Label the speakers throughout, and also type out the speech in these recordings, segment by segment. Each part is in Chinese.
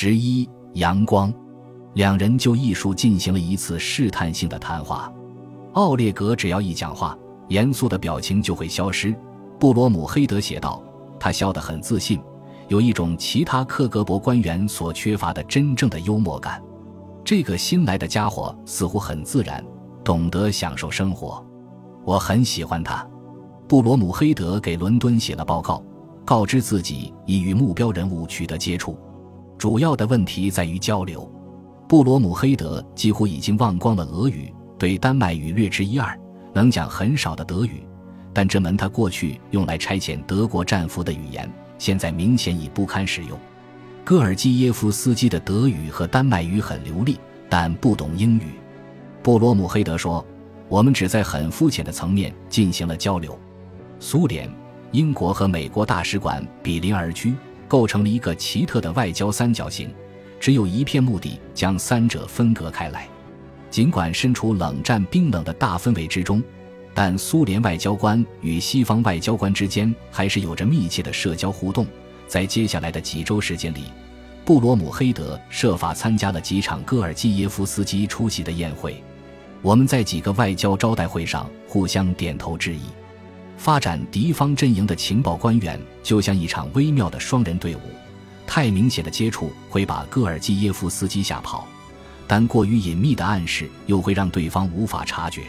Speaker 1: 十一，阳光，两人就艺术进行了一次试探性的谈话。奥列格只要一讲话，严肃的表情就会消失。布罗姆黑德写道：“他笑得很自信，有一种其他克格勃官员所缺乏的真正的幽默感。这个新来的家伙似乎很自然，懂得享受生活。我很喜欢他。”布罗姆黑德给伦敦写了报告，告知自己已与目标人物取得接触，主要的问题在于交流。布罗姆黑德几乎已经忘光了俄语，对丹麦语略知一二，能讲很少的德语，但这门他过去用来差遣德国战俘的语言，现在明显已不堪使用。戈尔基耶夫斯基的德语和丹麦语很流利，但不懂英语。布罗姆黑德说：“我们只在很肤浅的层面进行了交流。”苏联、英国和美国大使馆比邻而居，构成了一个奇特的外交三角形。只有一片目的将三者分隔开来。尽管身处冷战冰冷的大氛围之中，但苏联外交官与西方外交官之间还是有着密切的社交互动。在接下来的几周时间里，布罗姆黑德设法参加了几场戈尔基耶夫斯基出席的宴会。我们在几个外交招待会上互相点头致意。发展敌方阵营的情报官员就像一场微妙的双人队伍，太明显的接触会把戈尔基耶夫斯基吓跑，但过于隐秘的暗示又会让对方无法察觉。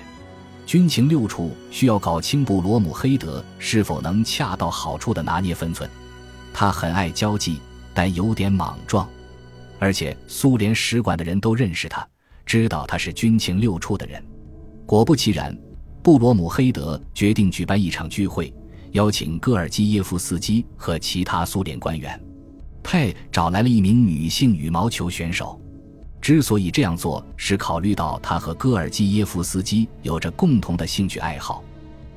Speaker 1: 军情六处需要搞清布罗姆黑德是否能恰到好处的拿捏分寸。他很爱交际，但有点莽撞，而且苏联使馆的人都认识他，知道他是军情六处的人。果不其然。布罗姆黑德决定举办一场聚会，邀请戈尔基耶夫斯基和其他苏联官员。佩找来了一名女性羽毛球选手。之所以这样做，是考虑到他和戈尔基耶夫斯基有着共同的兴趣爱好。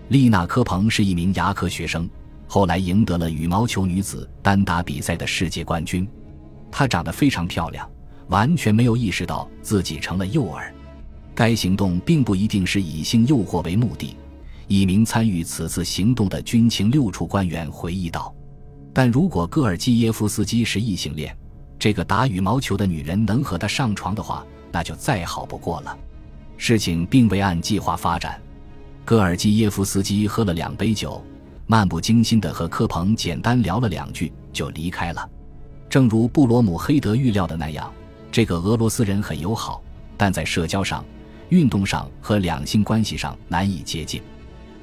Speaker 1: 丽娜科彭是一名牙科学生，后来赢得了羽毛球女子单打比赛的世界冠军。她长得非常漂亮，完全没有意识到自己成了诱饵。该行动并不一定是以性诱惑为目的，一名参与此次行动的军情六处官员回忆道。但如果戈尔基耶夫斯基是异性恋，这个打羽毛球的女人能和他上床的话，那就再好不过了。事情并未按计划发展，戈尔基耶夫斯基喝了两杯酒，漫不经心地和科彭简单聊了两句就离开了。正如布罗姆黑德预料的那样，这个俄罗斯人很友好，但在社交上。运动上和两性关系上难以接近。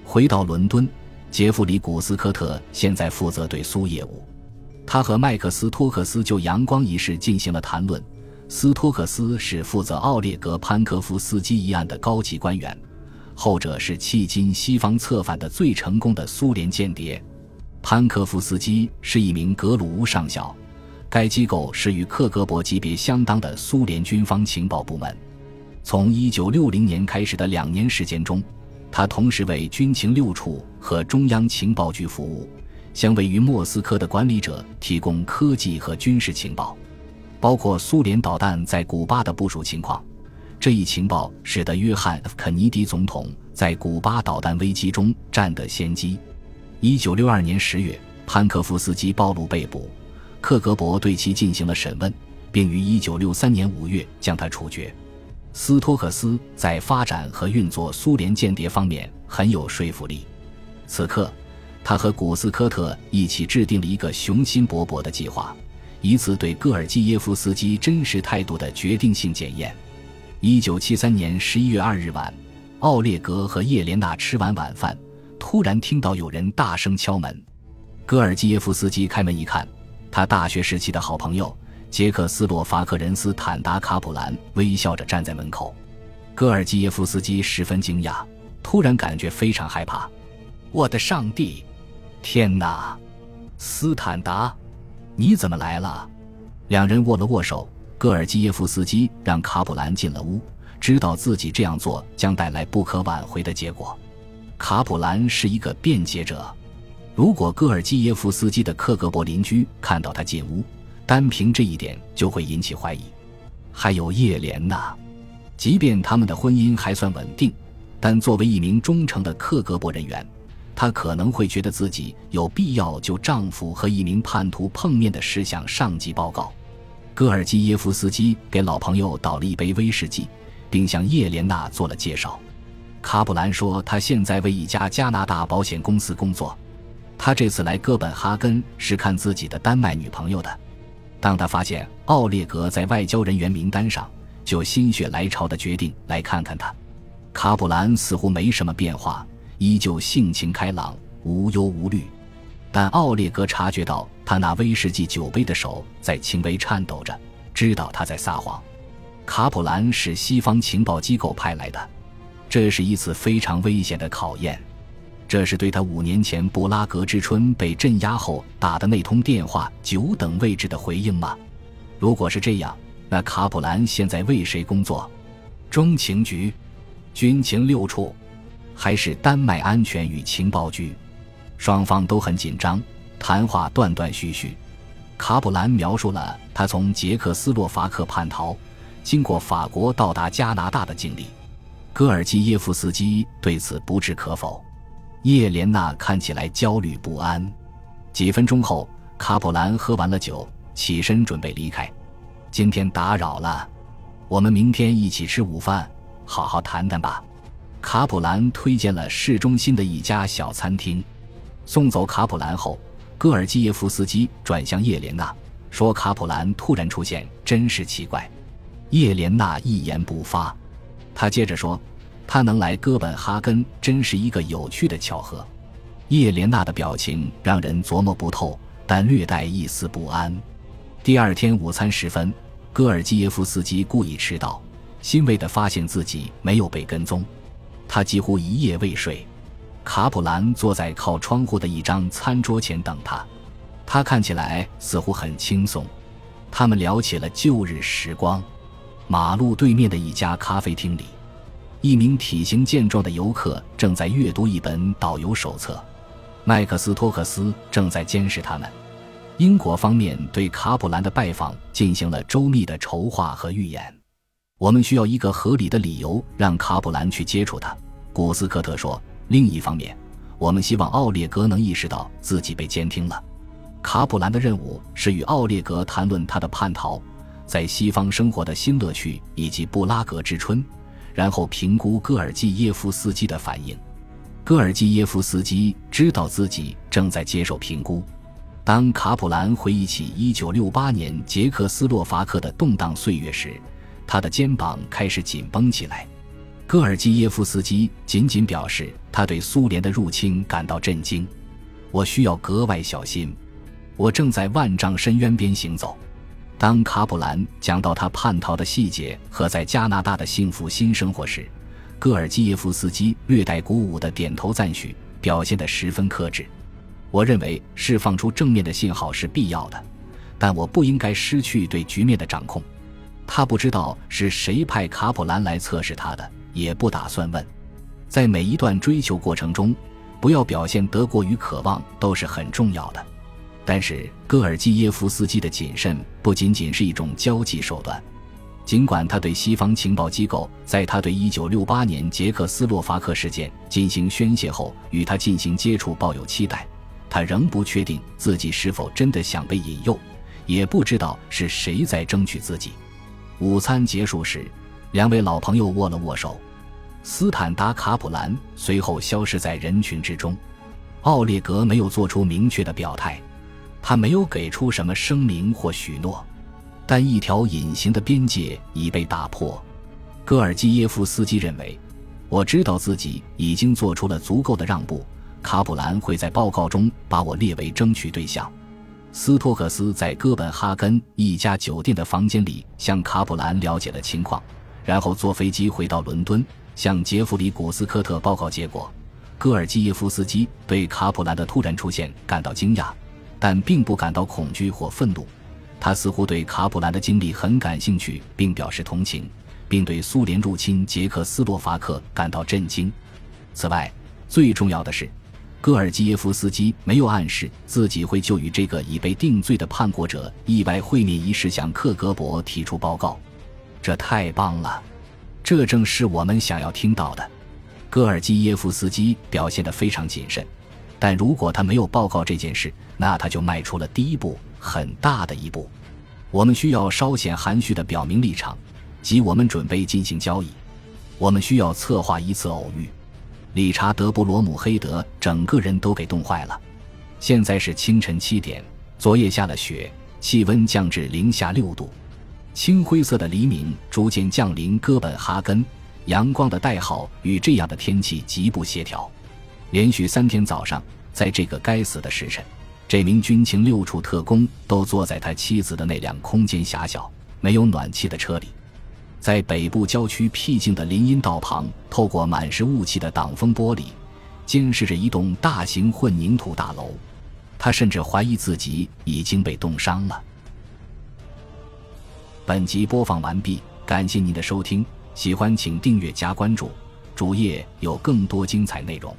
Speaker 1: 回到伦敦，杰弗里·古斯科特现在负责对苏业务。他和麦克斯·托克斯就阳光一事进行了谈论。斯托克斯是负责奥列格·潘科夫斯基一案的高级官员，后者是迄今西方策反的最成功的苏联间谍。潘科夫斯基是一名格鲁乌上校，该机构是与克格勃级别相当的苏联军方情报部门。从1960年开始的两年时间中，他同时为军情六处和中央情报局服务，向位于莫斯科的管理者提供科技和军事情报，包括苏联导弹在古巴的部署情况。这一情报使得约翰·肯尼迪总统在古巴导弹危机中占得先机。1962年10月，潘科夫斯基暴露被捕，克格勃对其进行了审问，并于1963年5月将他处决。斯托克斯在发展和运作苏联间谍方面很有说服力。此刻，他和古斯科特一起制定了一个雄心勃勃的计划，以此对戈尔基耶夫斯基真实态度的决定性检验。一九七三年十一月二日晚，奥列格和叶莲娜吃完晚饭，突然听到有人大声敲门。戈尔基耶夫斯基开门一看，他大学时期的好朋友。杰克斯洛伐克人斯坦达卡普兰微笑着站在门口，戈尔基耶夫斯基十分惊讶，突然感觉非常害怕。我的上帝，天哪！斯坦达，你怎么来了？两人握了握手。戈尔基耶夫斯基让卡普兰进了屋，知道自己这样做将带来不可挽回的结果。卡普兰是一个辩解者，如果戈尔基耶夫斯基的克格勃邻居看到他进屋，单凭这一点就会引起怀疑，还有叶莲娜，即便他们的婚姻还算稳定，但作为一名忠诚的克格勃人员，她可能会觉得自己有必要就丈夫和一名叛徒碰面的事向上级报告。戈尔基耶夫斯基给老朋友倒了一杯威士忌，并向叶莲娜做了介绍。卡普兰说，他现在为一家加拿大保险公司工作。他这次来哥本哈根是看自己的丹麦女朋友的。当他发现奥列格在外交人员名单上，就心血来潮的决定来看看他。卡普兰似乎没什么变化，依旧性情开朗，无忧无虑。但奥列格察觉到他那威士忌酒杯的手在轻微颤抖着，知道他在撒谎。卡普兰是西方情报机构派来的，这是一次非常危险的考验。这是对他五年前布拉格之春被镇压后打的那通电话久等位置的回应吗？如果是这样，那卡普兰现在为谁工作？中情局、军情六处，还是丹麦安全与情报局？双方都很紧张，谈话断断续续。卡普兰描述了他从捷克斯洛伐克叛逃，经过法国到达加拿大的经历。戈尔基耶夫斯基对此不置可否。叶莲娜看起来焦虑不安。几分钟后，卡普兰喝完了酒，起身准备离开。今天打扰了，我们明天一起吃午饭，好好谈谈吧。卡普兰推荐了市中心的一家小餐厅。送走卡普兰后，戈尔基耶夫斯基转向叶莲娜，说：“卡普兰突然出现，真是奇怪。”叶莲娜一言不发。他接着说。他能来哥本哈根，真是一个有趣的巧合。叶莲娜的表情让人琢磨不透，但略带一丝不安。第二天午餐时分，戈尔基耶夫斯基故意迟到，欣慰地发现自己没有被跟踪。他几乎一夜未睡。卡普兰坐在靠窗户的一张餐桌前等他，他看起来似乎很轻松。他们聊起了旧日时光。马路对面的一家咖啡厅里。一名体型健壮的游客正在阅读一本导游手册，麦克斯托克斯正在监视他们。英国方面对卡普兰的拜访进行了周密的筹划和预演。我们需要一个合理的理由让卡普兰去接触他，古斯科特说。另一方面，我们希望奥列格能意识到自己被监听了。卡普兰的任务是与奥列格谈论他的叛逃，在西方生活的新乐趣以及布拉格之春。然后评估戈尔基耶夫斯基的反应。戈尔基耶夫斯基知道自己正在接受评估。当卡普兰回忆起1968年捷克斯洛伐克的动荡岁月时，他的肩膀开始紧绷起来。戈尔基耶夫斯基仅仅表示他对苏联的入侵感到震惊。我需要格外小心。我正在万丈深渊边行走。当卡普兰讲到他叛逃的细节和在加拿大的幸福新生活时，戈尔基耶夫斯基略带鼓舞的点头赞许，表现得十分克制。我认为释放出正面的信号是必要的，但我不应该失去对局面的掌控。他不知道是谁派卡普兰来测试他的，也不打算问。在每一段追求过程中，不要表现得过于渴望，都是很重要的。但是戈尔基耶夫斯基的谨慎不仅仅是一种交际手段，尽管他对西方情报机构在他对1968年捷克斯洛伐克事件进行宣泄后与他进行接触抱有期待，他仍不确定自己是否真的想被引诱，也不知道是谁在争取自己。午餐结束时，两位老朋友握了握手，斯坦达卡普兰随后消失在人群之中，奥列格没有做出明确的表态。他没有给出什么声明或许诺，但一条隐形的边界已被打破。戈尔基耶夫斯基认为，我知道自己已经做出了足够的让步。卡普兰会在报告中把我列为争取对象。斯托克斯在哥本哈根一家酒店的房间里向卡普兰了解了情况，然后坐飞机回到伦敦，向杰弗里·古斯科特报告结果。戈尔基耶夫斯基对卡普兰的突然出现感到惊讶。但并不感到恐惧或愤怒，他似乎对卡普兰的经历很感兴趣，并表示同情，并对苏联入侵捷克斯洛伐克感到震惊。此外，最重要的是，戈尔基耶夫斯基没有暗示自己会就与这个已被定罪的叛国者意外会面一事向克格勃提出报告。这太棒了，这正是我们想要听到的。戈尔基耶夫斯基表现得非常谨慎。但如果他没有报告这件事，那他就迈出了第一步，很大的一步。我们需要稍显含蓄地表明立场，即我们准备进行交易。我们需要策划一次偶遇。理查德·布罗姆黑德整个人都给冻坏了。现在是清晨七点，昨夜下了雪，气温降至零下六度。青灰色的黎明逐渐降临哥本哈根，阳光的代号与这样的天气极不协调。连续三天早上，在这个该死的时辰。这名军情六处特工都坐在他妻子的那辆空间狭小、没有暖气的车里，在北部郊区僻静的林荫道旁，透过满是雾气的挡风玻璃，监视着一栋大型混凝土大楼。他甚至怀疑自己已经被冻伤了。本集播放完毕，感谢您的收听，喜欢请订阅加关注，主页有更多精彩内容。